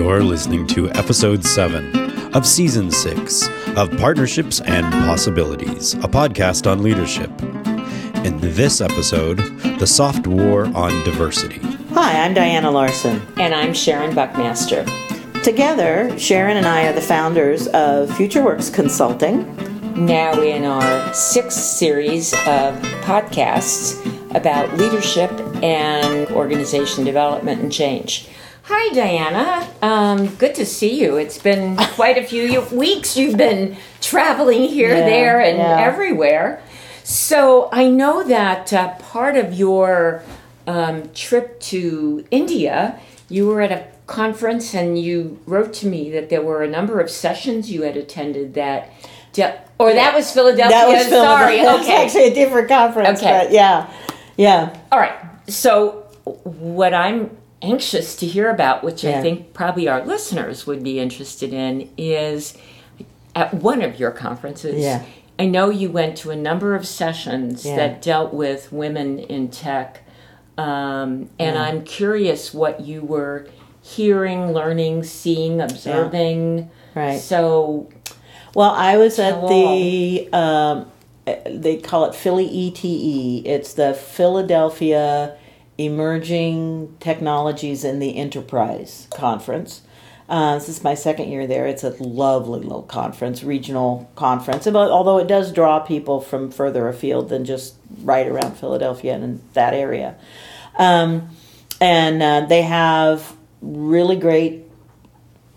You're listening to episode 7 of season 6 of Partnerships and Possibilities, a podcast on leadership. In this episode, the soft war on diversity. Hi, I'm Diana Larsen. And I'm Sharon Buckmaster. Together, Sharon and I are the founders of FutureWorks Consulting. Now, in our sixth series of podcasts about leadership and organization development and change. Hi, Diana. Um, good to see you. It's been quite a few weeks you've been traveling here, Yeah, there, and yeah. everywhere. So I know that uh, part of your um, trip to India, you were at a conference and you wrote to me that there were a number of sessions you had attended that. De- or that was Philadelphia. That was Sorry. Philadelphia. It's Okay. actually a different conference. Okay. But yeah. Yeah. All right. So, what I'm anxious to hear about, which Yeah. I think probably our listeners would be interested in, is at one of your conferences. Yeah. I know you went to a number of sessions Yeah. that dealt with women in tech, um, and I'm curious what you were hearing, learning, seeing, observing. Right. So, Well, I was at the, um, they call it Philly ETE. It's the Philadelphia Emerging Technologies in the Enterprise Conference. Uh, this is my second year there. It's a lovely little conference, regional conference. Although it does draw people from further afield than just right around Philadelphia and in that area. Um, and uh, they have really great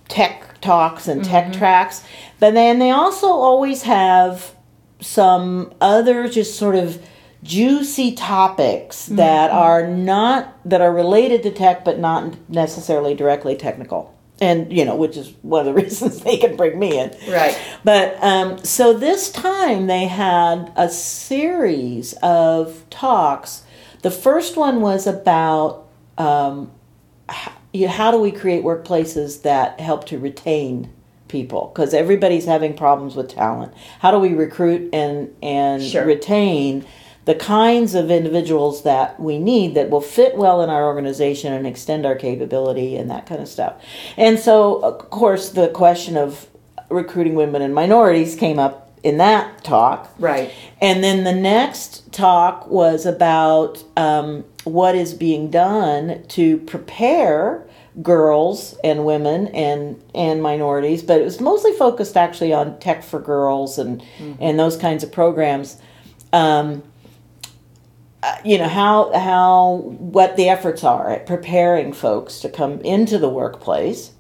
tech talks and tech tracks, but then they also always have some other just sort of juicy topics that are not that are related to tech but not necessarily directly technical. And you know which is one of the reasons they can bring me in. Right. but um, so this time they had a series of talks. The first one was about um, h- you how do we create workplaces that help to retain people? Because everybody's having problems with talent. How do we recruit and and Sure. retain the kinds of individuals that we need that will fit well in our organization and extend our capability and that kind of stuff and so of course the question of recruiting women and minorities came up in that talk right. and then the next talk was about um, what is being done to prepare girls and women and and minorities, but it was mostly focused actually on tech for girls and and those kinds of programs. Um, uh, you know how how what the efforts are at preparing folks to come into the workplace,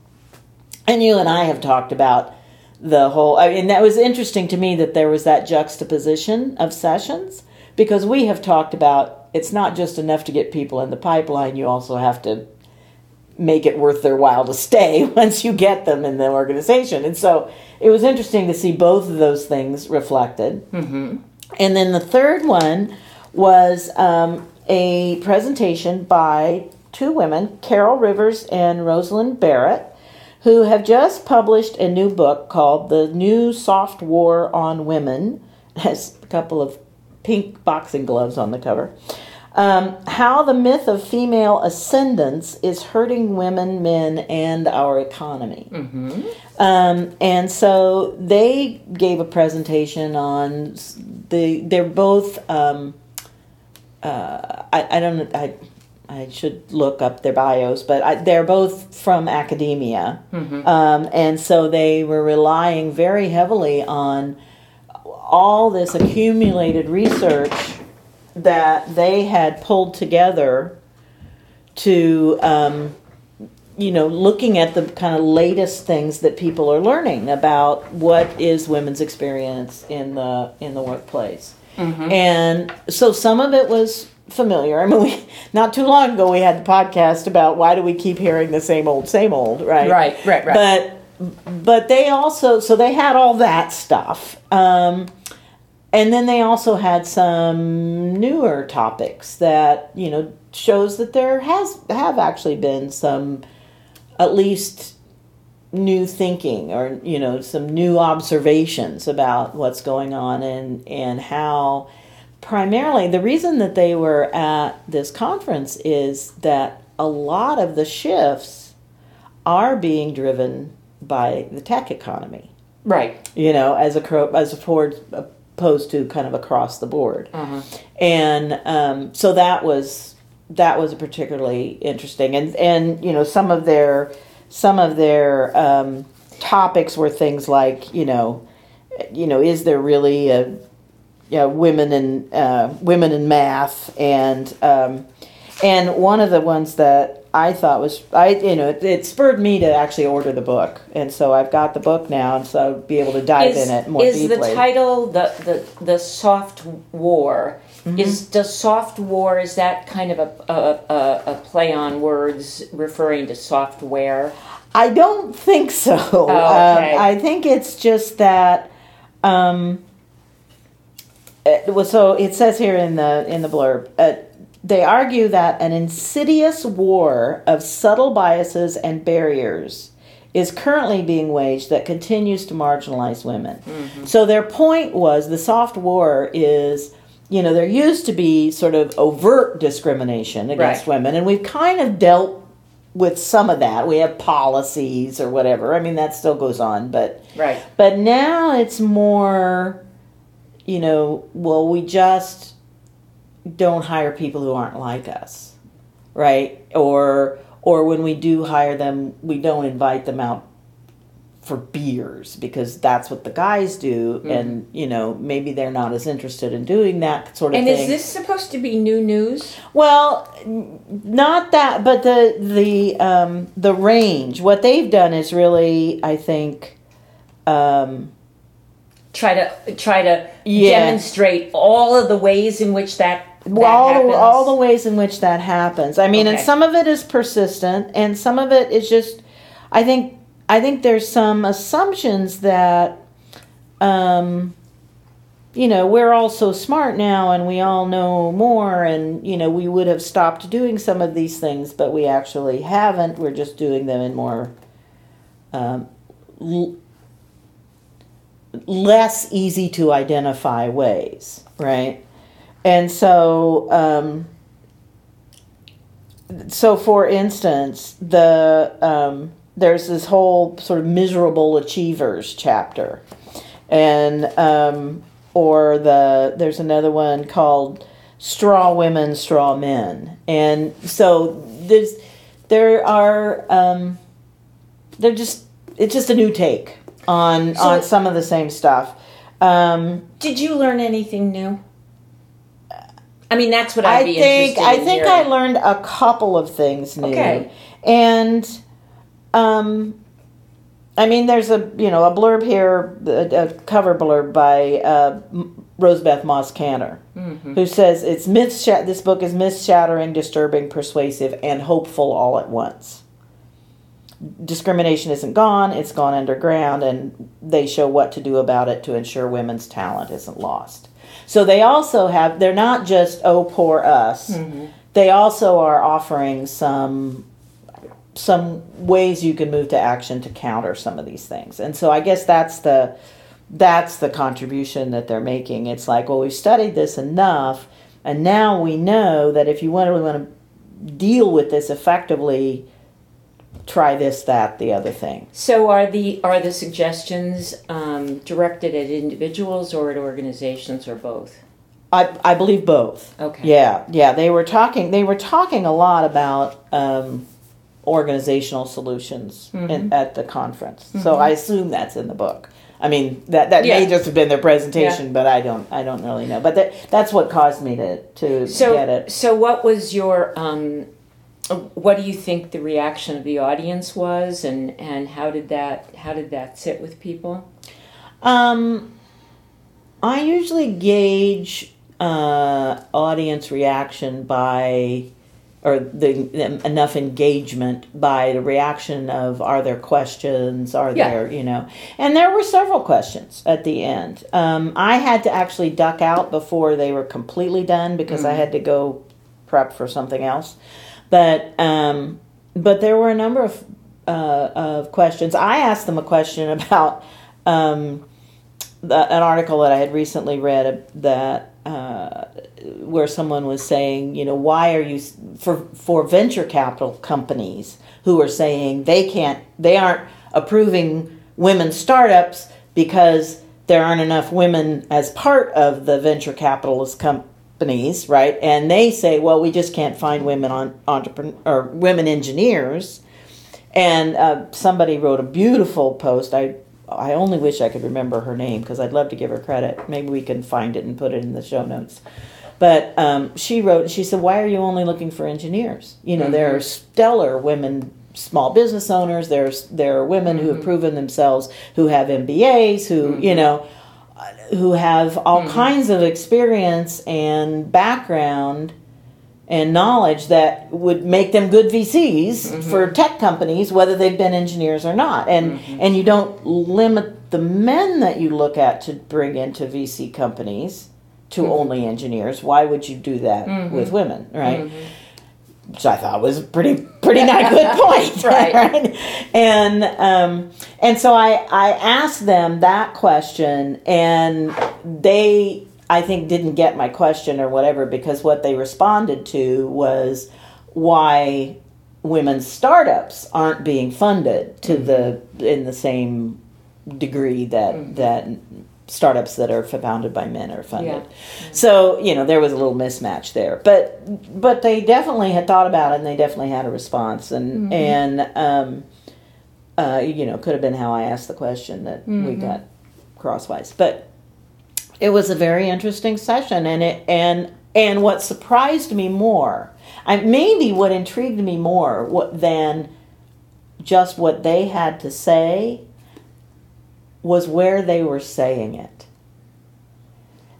and you and I have talked about the whole I mean that was interesting to me that there was that juxtaposition of sessions because we have talked about it's not just enough to get people in the pipeline you also have to make it worth their while to stay once you get them in the organization. And so it was interesting to see both of those things reflected. Mm-hmm. and then the third one was um, a presentation by two women Caryl Rivers and Rosalind Barnett who have just published a new book called The New Soft War on Women. It has a couple of pink boxing gloves on the cover. Um, how the myth of female ascendance is hurting women, men, and our economy. Um, and so they gave a presentation on the. They're both. Um, uh, I, I don't. I, I should look up their bios, but I, they're both from academia, um, and so they were relying very heavily on all this accumulated research that they had pulled together to, um, you know, looking at the kind of latest things that people are learning about what is women's experience in the in the workplace. And so some of it was familiar. I mean, we, not too long ago we had the podcast about why do we keep hearing the same old, same old, right? Right, right, right. But but they also so they had all that stuff, um, and then they also had some newer topics that you know shows that there has have actually been some at least new thinking or you know some new observations about what's going on and and how primarily the reason that they were at this conference is that a lot of the shifts are being driven by the tech economy. Right. You know, as a as opposed opposed to kind of across the board, Uh-huh. and um, so that was that was particularly interesting, and and you know some of their some of their um, topics were things like you know you know is there really a you know, women in uh, women in math and um, and one of the ones that I thought was I you know it, it spurred me to actually order the book and so I've got the book now and so I'll be able to dive Is, in it more is deeply. the title the, the the soft war? Mm-hmm. Is does soft war is that kind of a, a, a, a play on words referring to software? I don't think so. Oh, okay. um, I think it's just that. Um, it was so it says here in the in the blurb. Uh, they argue that an insidious war of subtle biases and barriers is currently being waged that continues to marginalize women. Mm-hmm. So their point was the soft war is, you know, there used to be sort of overt discrimination against Right. women, and we've kind of dealt with some of that. We have policies or whatever. I mean, that still goes on, but Right. but now it's more, you know, well, we just don't hire people who aren't like us, right? Or or when we do hire them, we don't invite them out for beers because that's what the guys do, Mm-hmm. and you know maybe they're not as interested in doing that sort of thing. And thing. is this supposed to be new news? Well, not that, but the the um, the range. What they've done is really, I think, um, Try to try to Yeah. demonstrate all of the ways in which that, well, all all the ways in which that happens. I mean, and some of it is persistent, and some of it is just. I think I think there's some assumptions that. Um, you know, we're all so smart now and we all know more, and, you know, we would have stopped doing some of these things, but we actually haven't. We're just doing them in more um, l- less easy to identify ways, right? And so, um, so for instance, the um, there's this whole sort of miserable achievers chapter, and um, or the there's another one called straw women, straw men, and so there's there are um, they're just it's just a new take on on some of the same stuff. Um, Did you learn anything new? I mean, that's what I'd I think I in think hearing. I learned a couple of things new, Okay. and um, I mean, there's a you know a blurb here, a, a cover blurb by uh, Rosabeth Moss Kanter, Mm-hmm. who says it's myth. This book is myth shattering, disturbing, persuasive, and hopeful all at once. Discrimination isn't gone; it's gone underground, and they show what to do about it to ensure women's talent isn't lost. So they also have. They're not just oh poor us. They also are offering some some ways you can move to action to counter some of these things. And so I guess that's the that's the contribution that they're making. It's like, well, we've studied this enough, and now we know that if you want to, want to deal with this effectively, try this, that, the other thing. So are the are the suggestions um, directed at individuals or at organizations or both? I, I believe both. Okay. Yeah, yeah. They were talking. They were talking a lot about um, organizational solutions Mm-hmm. in, at the conference. So I assume that's in the book. I mean that that may just have been their presentation, but I don't I don't really know. But that that's what caused me to to So get it. so what was your um, what do you think the reaction of the audience was, and and how did that how did that sit with people? Um, I usually gauge uh, audience reaction by, or the enough engagement by the reaction of are there questions? Are Yeah. there you know? And there were several questions at the end. Um, I had to actually duck out before they were completely done because I had to go prep for something else. But um, but there were a number of uh, of questions. I asked them a question about um, the, an article that I had recently read that uh, where someone was saying, you know, why are you for for venture capital companies who are saying they can't, they aren't approving women startups because there aren't enough women as part of the venture capitalist companies, right? And they say, well, we just can't find women on entrepreneur or women engineers. And uh, somebody wrote a beautiful post. I I only wish I could remember her name because I'd love to give her credit. Maybe we can find it and put it in the show notes. But um, she wrote, she said, Why are you only looking for engineers? You know, mm-hmm. there are stellar women small business owners, there's there are women mm-hmm. who have mm-hmm. proven themselves who have MBAs, who, mm-hmm. you know, who have all mm-hmm. kinds of experience and background and knowledge that would make them good VCs mm-hmm. for tech companies, whether they've been engineers or not. And mm-hmm. and you don't limit the men that you look at to bring into VC companies to mm-hmm. only engineers. Why would you do that mm-hmm. with women, right? Mm-hmm. Which I thought was a pretty pretty not good point, right. right? And um, and so I I asked them that question, and they I think didn't get my question or whatever because what they responded to was why women's startups aren't being funded to mm-hmm. the in the same degree that mm-hmm. that startups that are founded by men are funded. Yeah. Mm-hmm. So, you know, there was a little mismatch there. But but they definitely had thought about it and they definitely had a response and mm-hmm. and um uh, you know, could have been how I asked the question that we mm-hmm. got crosswise. But it was a very interesting session and it and and what surprised me more I, maybe what intrigued me more what, than just what they had to say was where they were saying it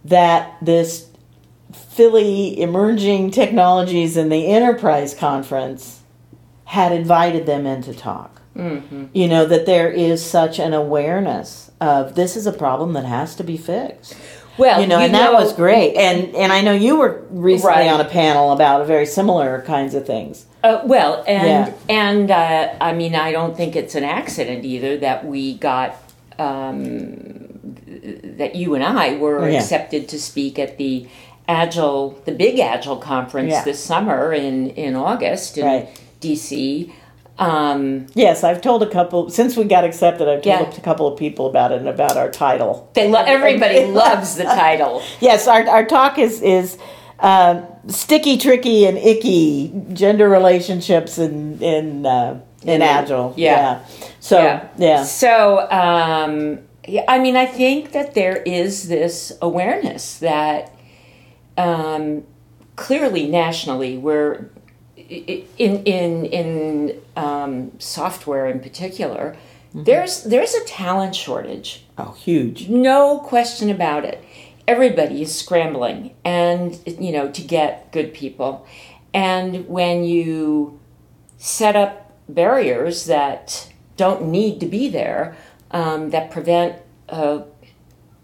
that this philly emerging technologies and the enterprise conference had invited them in to talk mm-hmm. you know that there is such an awareness of this is a problem that has to be fixed. Well, you know, you and that was great. And and I know you were recently right. on a panel about very similar kinds of things. Uh, well, and yeah. and uh, I mean, I don't think it's an accident either that we got um, that you and I were yeah. accepted to speak at the Agile, the big Agile conference yeah. this summer in in August in right. DC. Um, yes, I've told a couple since we got accepted. I've told yeah. a couple of people about it and about our title. They lo- everybody loves the title. Yes, our our talk is is uh, sticky, tricky, and icky gender relationships in in uh, in agile. Yeah. yeah. So yeah. yeah. So um, yeah, I mean, I think that there is this awareness that um, clearly nationally we're in in in um, software in particular, mm-hmm. there's there's a talent shortage. Oh, huge! No question about it. Everybody is scrambling, and you know to get good people. And when you set up barriers that don't need to be there, um, that prevent a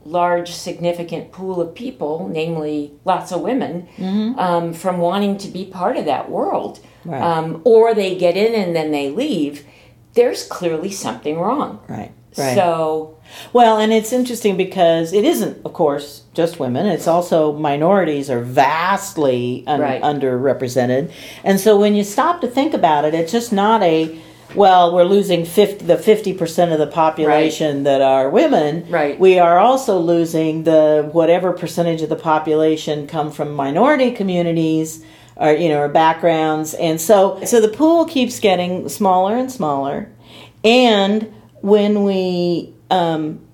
large, significant pool of people, namely lots of women, mm-hmm. um, from wanting to be part of that world. Right. Um, or they get in and then they leave. There's clearly something wrong. Right. Right. So, well, and it's interesting because it isn't, of course, just women. It's also minorities are vastly un- right. underrepresented, and so when you stop to think about it, it's just not a well, we're losing 50, the 50% of the population right. that are women. Right. We are also losing the whatever percentage of the population come from minority communities or, you know, or backgrounds. And so, so the pool keeps getting smaller and smaller. And when we, um,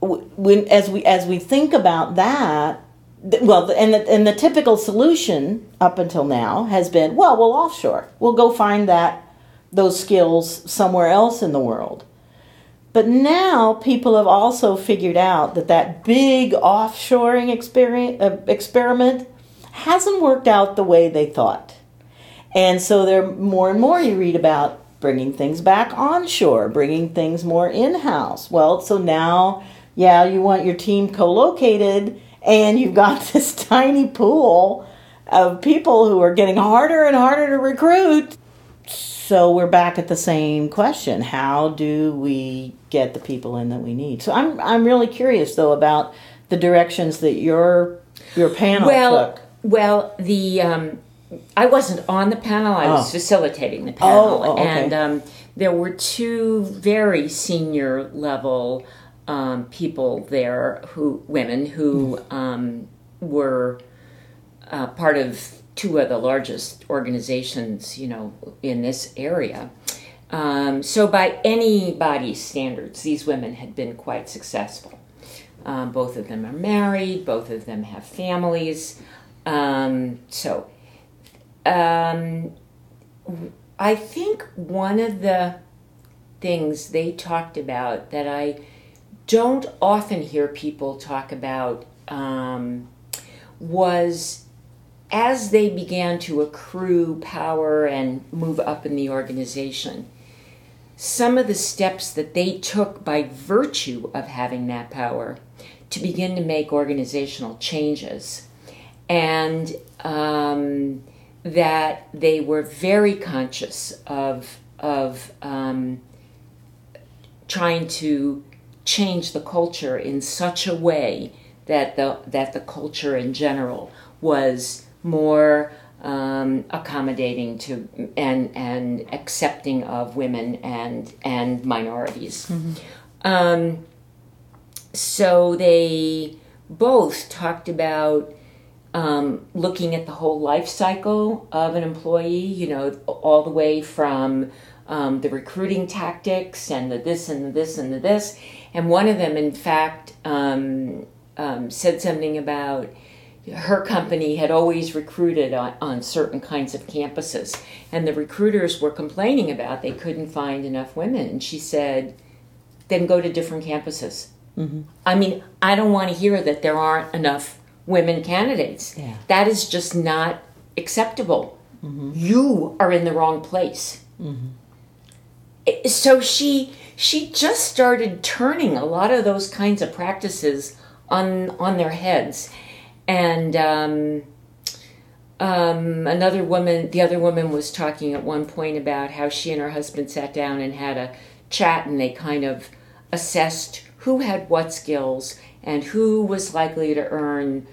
when, as we, as we think about that, well, and the, and the typical solution up until now has been, well, we'll offshore. We'll go find that those skills somewhere else in the world. But now people have also figured out that that big offshoring uh, experiment hasn't worked out the way they thought. And so there more and more you read about bringing things back onshore, bringing things more in-house. Well, so now yeah, you want your team co-located and you've got this tiny pool of people who are getting harder and harder to recruit so we're back at the same question how do we get the people in that we need so i'm i'm really curious though about the directions that you're Your panel well, took. well, the um, I wasn't on the panel. I was Oh. facilitating the panel, Oh, oh, okay. and um, there were two very senior level um, people there, who women who um, were uh, part of two of the largest organizations, you know, in this area. Um, so, by anybody's standards, these women had been quite successful. Um, both of them are married. Both of them have families. Um, so, um, I think one of the things they talked about that I don't often hear people talk about um, was as they began to accrue power and move up in the organization, some of the steps that they took by virtue of having that power to begin to make organizational changes. And um, that they were very conscious of, of um, trying to change the culture in such a way that the, that the culture in general was more um, accommodating to and and accepting of women and and minorities. Um, so they both talked about um, looking at the whole life cycle of an employee. You know, all the way from um, the recruiting tactics and the this and the this and the this. And one of them, in fact, um, um, said something about her company had always recruited on, on certain kinds of campuses. And the recruiters were complaining about they couldn't find enough women. And she said then go to different campuses. Mm-hmm. I mean i don't want to hear that there aren't enough women candidates. Yeah. that is just not acceptable. Mm-hmm. You are in the wrong place. Mm-hmm. It- so she she just started turning a lot of those kinds of practices on on their heads and um, um, another woman the other woman was talking at one point about how she and her husband sat down and had a chat and they kind of assessed who had what skills and who was likely to earn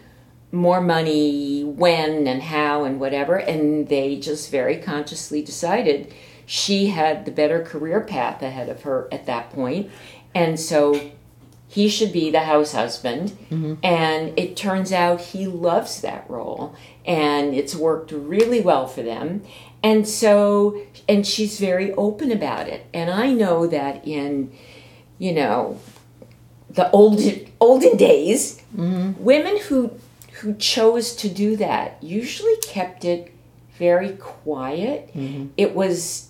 more money when and how and whatever. And they just very consciously decided she had the better career path ahead of her at that point. And so he should be the house husband. Mm-hmm. And it turns out he loves that role and it's worked really well for them. And so and she's very open about it. And i know that in you know the old olden days mm-hmm. women who who chose to do that usually kept it very quiet. Mm-hmm. It was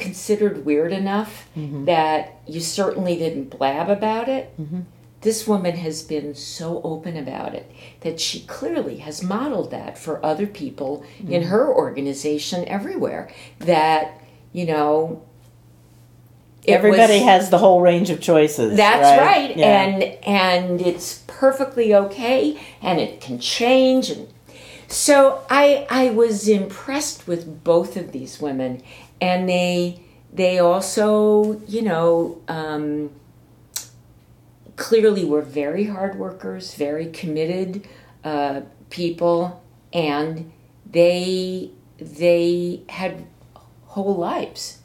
considered weird enough mm-hmm. that you certainly didn't blab about it. Mm-hmm. This woman has been so open about it that she clearly has modeled that for other people in mm-hmm. her organization everywhere. That, you know, Everybody was- has the whole range of choices. that's right, Yeah. and and it's perfectly okay, and it can change. And so I I was impressed with both of these women, and they they also you know um, clearly were very hard workers, very committed uh, people, and they they had whole lives.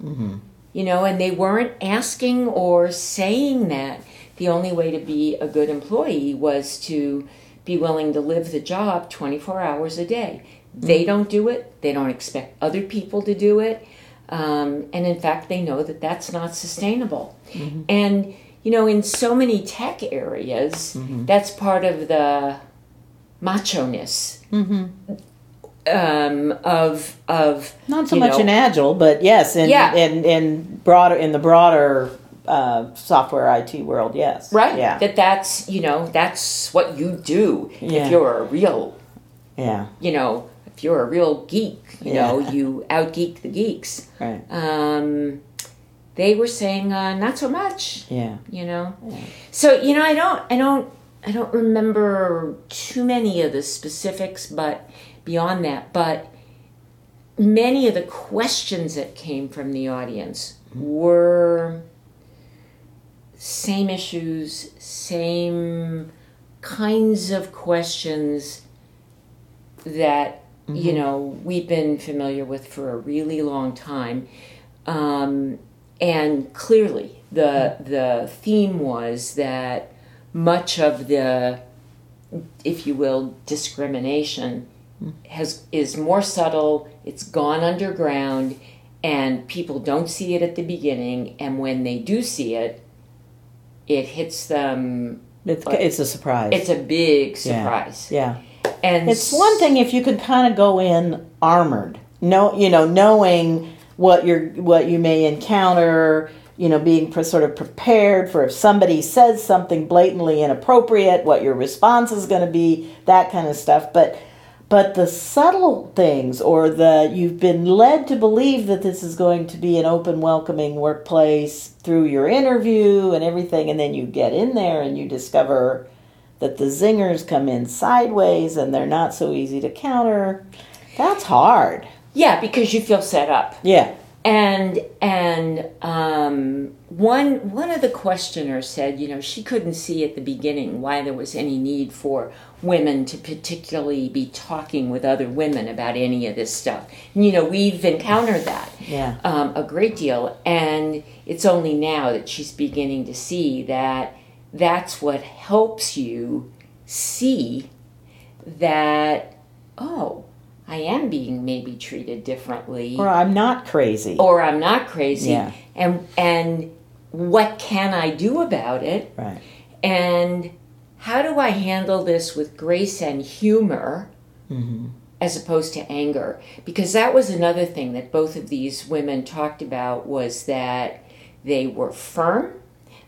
You know, and they weren't asking or saying that. The only way to be a good employee was to be willing to live the job 24 hours a day. They don't do it, they don't expect other people to do it, um, and in fact, they know that that's not sustainable. And, you know, in so many tech areas, that's part of the macho ness. Um, of of Not so much know, in agile, but yes, in Yeah. in, in broader in the broader uh, software IT world, yes. right Yeah. that that's you know that's what you do Yeah. if you're a real yeah. you know if you're a real geek you know you out geek the geeks Right. um they were saying uh, not so much Yeah. you know so you know i don't i don't i don't remember too many of the specifics but beyond that but many of the questions that came from the audience were same issues same kinds of questions that you mm-hmm. know we've been familiar with for a really long time um, and clearly the the theme was that much of the if you will discrimination mm. has is more subtle it's gone underground and people don't see it at the beginning and when they do see it it hits them It's, uh, it's a surprise. it's a big Yeah. surprise yeah. And It's one thing if you could kind of go in armored, no, you know, knowing what you're what you may encounter, you know, being pre- sort of prepared for if somebody says something blatantly inappropriate, what your response is going to be, that kind of stuff. But but the subtle things, or the you've been led to believe that this is going to be an open, welcoming workplace through your interview and everything, and then you get in there and you discover that the zingers come in sideways and they're not so easy to counter. That's hard. yeah because you feel set up Yeah. and and um, one one of the questioners said, you know, she couldn't see at the beginning why there was any need for women to particularly be talking with other women about any of this stuff. And, you know, we've encountered that Yeah. um, a great deal, and it's only now that she's beginning to see that that's what helps you see that oh, I am being maybe treated differently Or I'm not crazy. or I'm not crazy Yeah. and and what can I do about it right. and how do I handle this with grace and humor Mm-hmm. as opposed to anger because that was another thing that both of these women talked about was that they were firm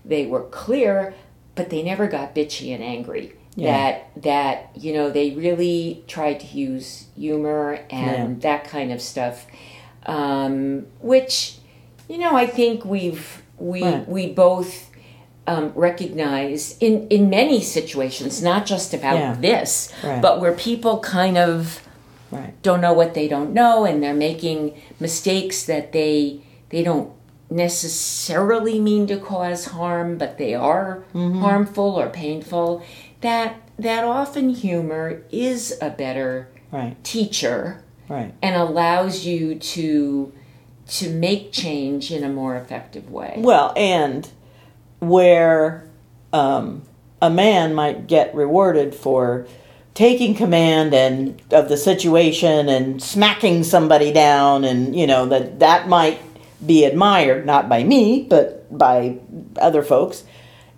they were clear but they never got bitchy and angry Yeah. that that you know they really tried to use humor and that kind of stuff um, which you know I think we've we Right. we both um, recognize in in many situations not just about Yeah. this Right. but where people kind of Right. don't know what they don't know and they're making mistakes that they they don't necessarily mean to cause harm but they are Mm-hmm. harmful or painful that that often humor is a better Right. teacher Right. and allows you to to make change in a more effective way Well, and where um, a man might get rewarded for taking command and of the situation and smacking somebody down, and you know that that might be admired not by me but by other folks.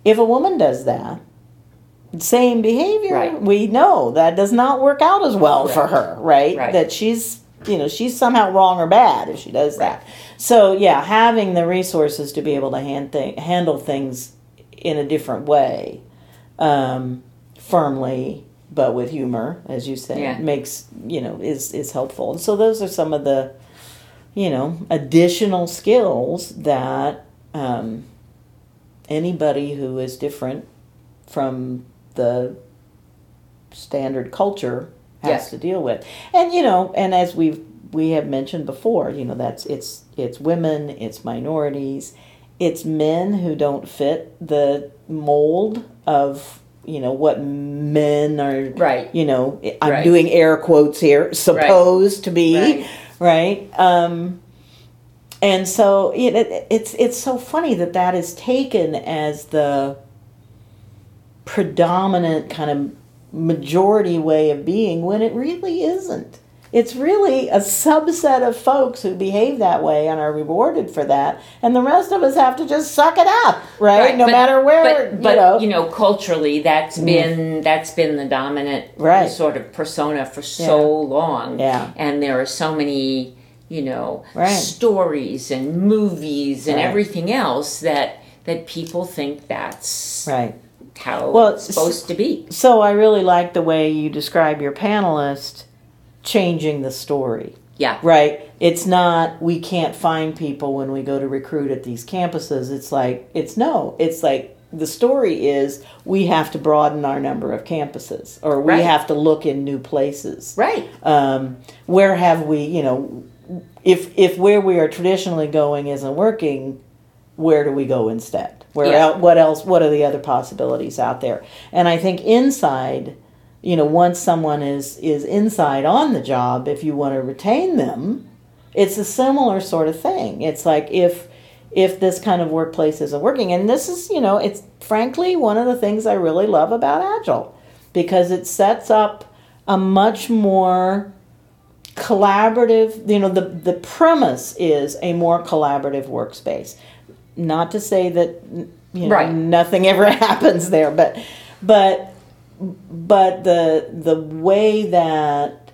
If a woman does that, same behavior, Right. we know that does not work out as well for her, right? Right. That she's you know she's somehow wrong or bad if she does that. So yeah, having the resources to be able to hand th- handle things in a different way, um, firmly but with humor, as you say, Yeah. makes you know is is helpful. And so those are some of the you know additional skills that um, anybody who is different from the standard culture has Yes. to deal with. And you know, and as we've we have mentioned before, you know, that's it's it's women, it's minorities, it's men who don't fit the mold of you know what men are Right. you know i'm Right. doing air quotes here supposed to be Right. Right um and so it, it, it's it's so funny that that is taken as the predominant kind of majority way of being when it really isn't. It's really a subset of folks who behave that way and are rewarded for that, and the rest of us have to just suck it up, right? no but- matter where, but, but you know. Mm. culturally that's been that's been the dominant Right. sort of persona for so long Yeah. and there are so many you know Right. stories and movies and Right. everything else that that people think that's right. how Well, it's supposed to be So I really like the way you describe your panelist changing the story. yeah Right. It's not we can't find people when we go to recruit at these campuses. It's like it's no. It's like the story is we have to broaden our number of campuses or we Right. have to look in new places. right Um, where have we, you know, if if where we are traditionally going isn't working, where do we go instead? Where Yeah. el- what else? What are the other possibilities out there? And I think inside, you know, once someone is is inside on the job, if you want to retain them, it's a similar sort of thing. It's like if if this kind of workplace isn't working, and this is, you know, it's frankly one of the things I really love about Agile because it sets up a much more collaborative you know the the premise is a more collaborative workspace not to say that you know Right. nothing ever happens there but but but the the way that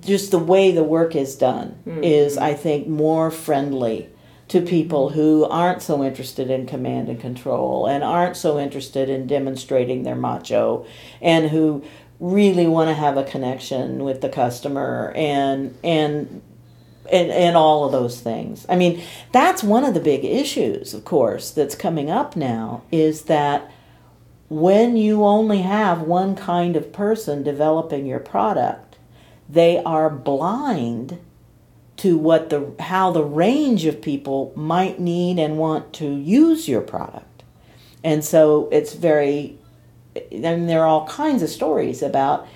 just the way the work is done hmm. is i think more friendly to people who aren't so interested in command and control and aren't so interested in demonstrating their macho and who really want to have a connection with the customer and and and, and all of those things. I mean, that's one of the big issues, of course, that's coming up now is that when you only have one kind of person developing your product, they are blind to what the how the range of people might need and want to use your product. And so it's very I mean there are all kinds of stories about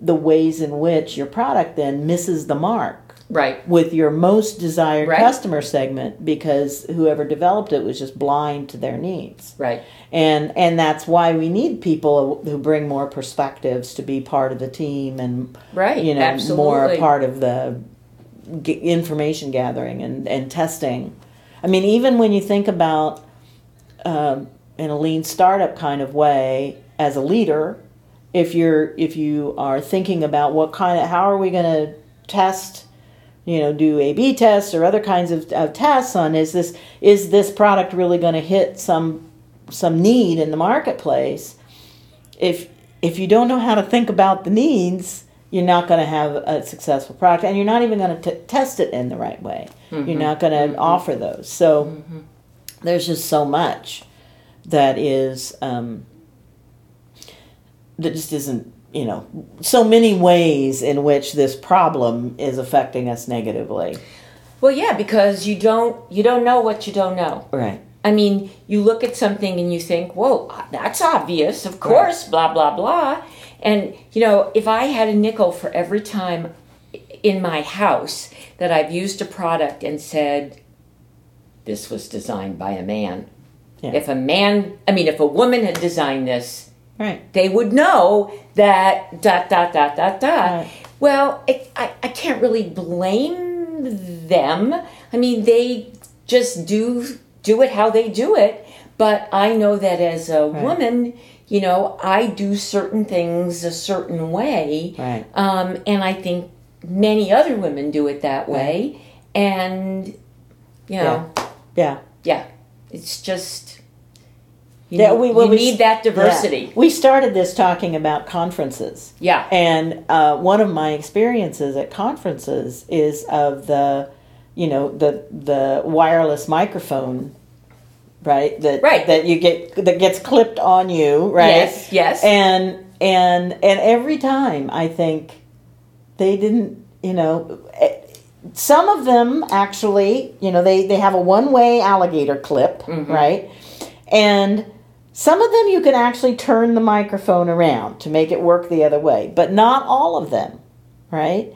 the ways in which your product then misses the mark Right. with your most desired Right. customer segment because whoever developed it was just blind to their needs Right. and and that's why we need people who bring more perspectives to be part of the team and Right, you know more absolutely. part of the g- information gathering and and testing i mean even when you think about um, in a lean startup kind of way as a leader if you're if you are thinking about what kind of how are we going to test you know do a b tests or other kinds of, of tests on is this is this product really going to hit some some need in the marketplace? If if you don't know how to think about the needs you're not going to have a successful product and you're not even going to test it in the right way. You're mm-hmm. not going to mm-hmm. offer those. So mm-hmm. there's just so much that is um, that just isn't you know so many ways in which this problem is affecting us negatively Well, yeah, because you don't you don't know what you don't know. right I mean, you look at something and you think, "Whoa, that's obvious, of course." Blah blah blah. And you know, if I had a nickel for every time in my house that I've used a product and said, "This was designed by a man," Yeah. if a man, I mean, if a woman had designed this, right they would know that dot dot dot dot dot. Right. Well, it, I I can't really blame them. I mean, they just do do it how they do it. But I know that as a woman, you know, I do certain things a certain way, Right. um, and I think many other women do it that way. And you know, yeah yeah, it's just. You, Yeah, need- we- well, we- need that diversity. Yeah. We started this talking about conferences. Yeah. And uh, one of my experiences at conferences is of the, you know, the the wireless microphone, right? That Right. that you get that gets clipped on you, right? Yes, yes. And and and every time I think they didn't, you know. eh, Some of them actually, you know, they, they have a one way alligator clip, Mm-hmm. right? And some of them you can actually turn the microphone around to make it work the other way, but not all of them, right?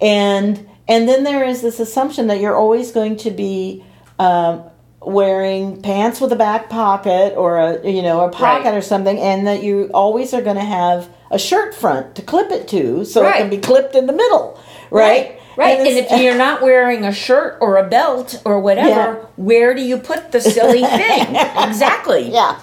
And and then there is this assumption that you're always going to be um, wearing pants with a back pocket or a you know a pocket Right. or something, and that you always are going to have a shirt front to clip it to, so it can be clipped in the middle, right? Right. And, it's- if you're not wearing a shirt or a belt or whatever, Yeah. where do you put the silly thing? exactly. yeah,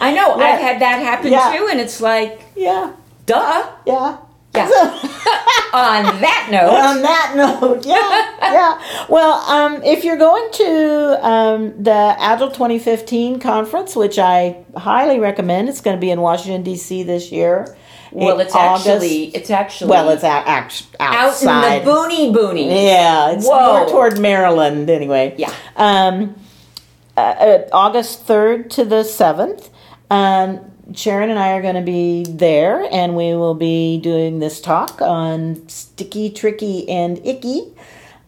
I know. I've had that happen Yeah. too, and it's like, yeah, duh. yeah. Yeah. On that note, on that note, yeah, yeah. Well, um, if you're going to um, the Agile 2015 conference, which I highly recommend, it's going to be in Washington D.C. this year. well, it's August. actually it's actually well, it's act- out outside. in the boony boony. Yeah, it's Whoa. more toward Maryland anyway. Yeah. Um, uh, uh, August 3rd to the 7th. Um, Sharon and I are going to be there, and we will be doing this talk on sticky, tricky, and icky.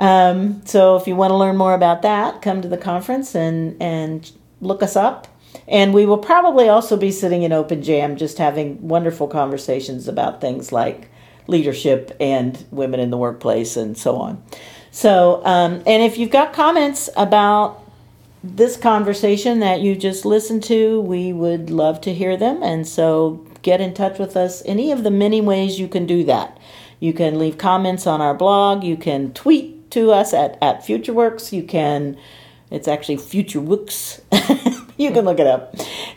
Um, so if you want to learn more about that, come to the conference and and look us up. And we will probably also be sitting in open jam, just having wonderful conversations about things like leadership and women in the workplace and so on. So, um, and if you've got comments about this conversation that you just listened to, we would love to hear them. And so get in touch with us any of the many ways you can do that. You can leave comments on our blog, you can tweet to us at, at FutureWorks, you can, it's actually FutureWorks. you can look it up.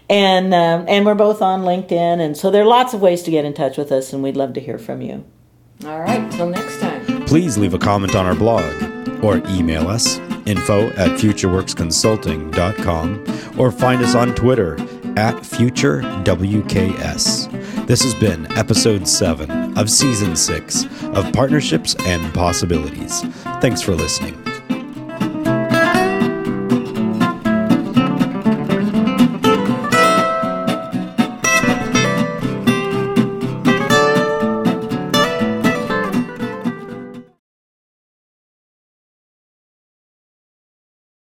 And, um, and we're both on LinkedIn. And so there are lots of ways to get in touch with us, and we'd love to hear from you. All right, till next time. Please leave a comment on our blog or email us info at futureworksconsulting.com or find us on Twitter at FutureWKS. This has been episode 7 of season 6 of Partnerships and Possibilities. Thanks for listening.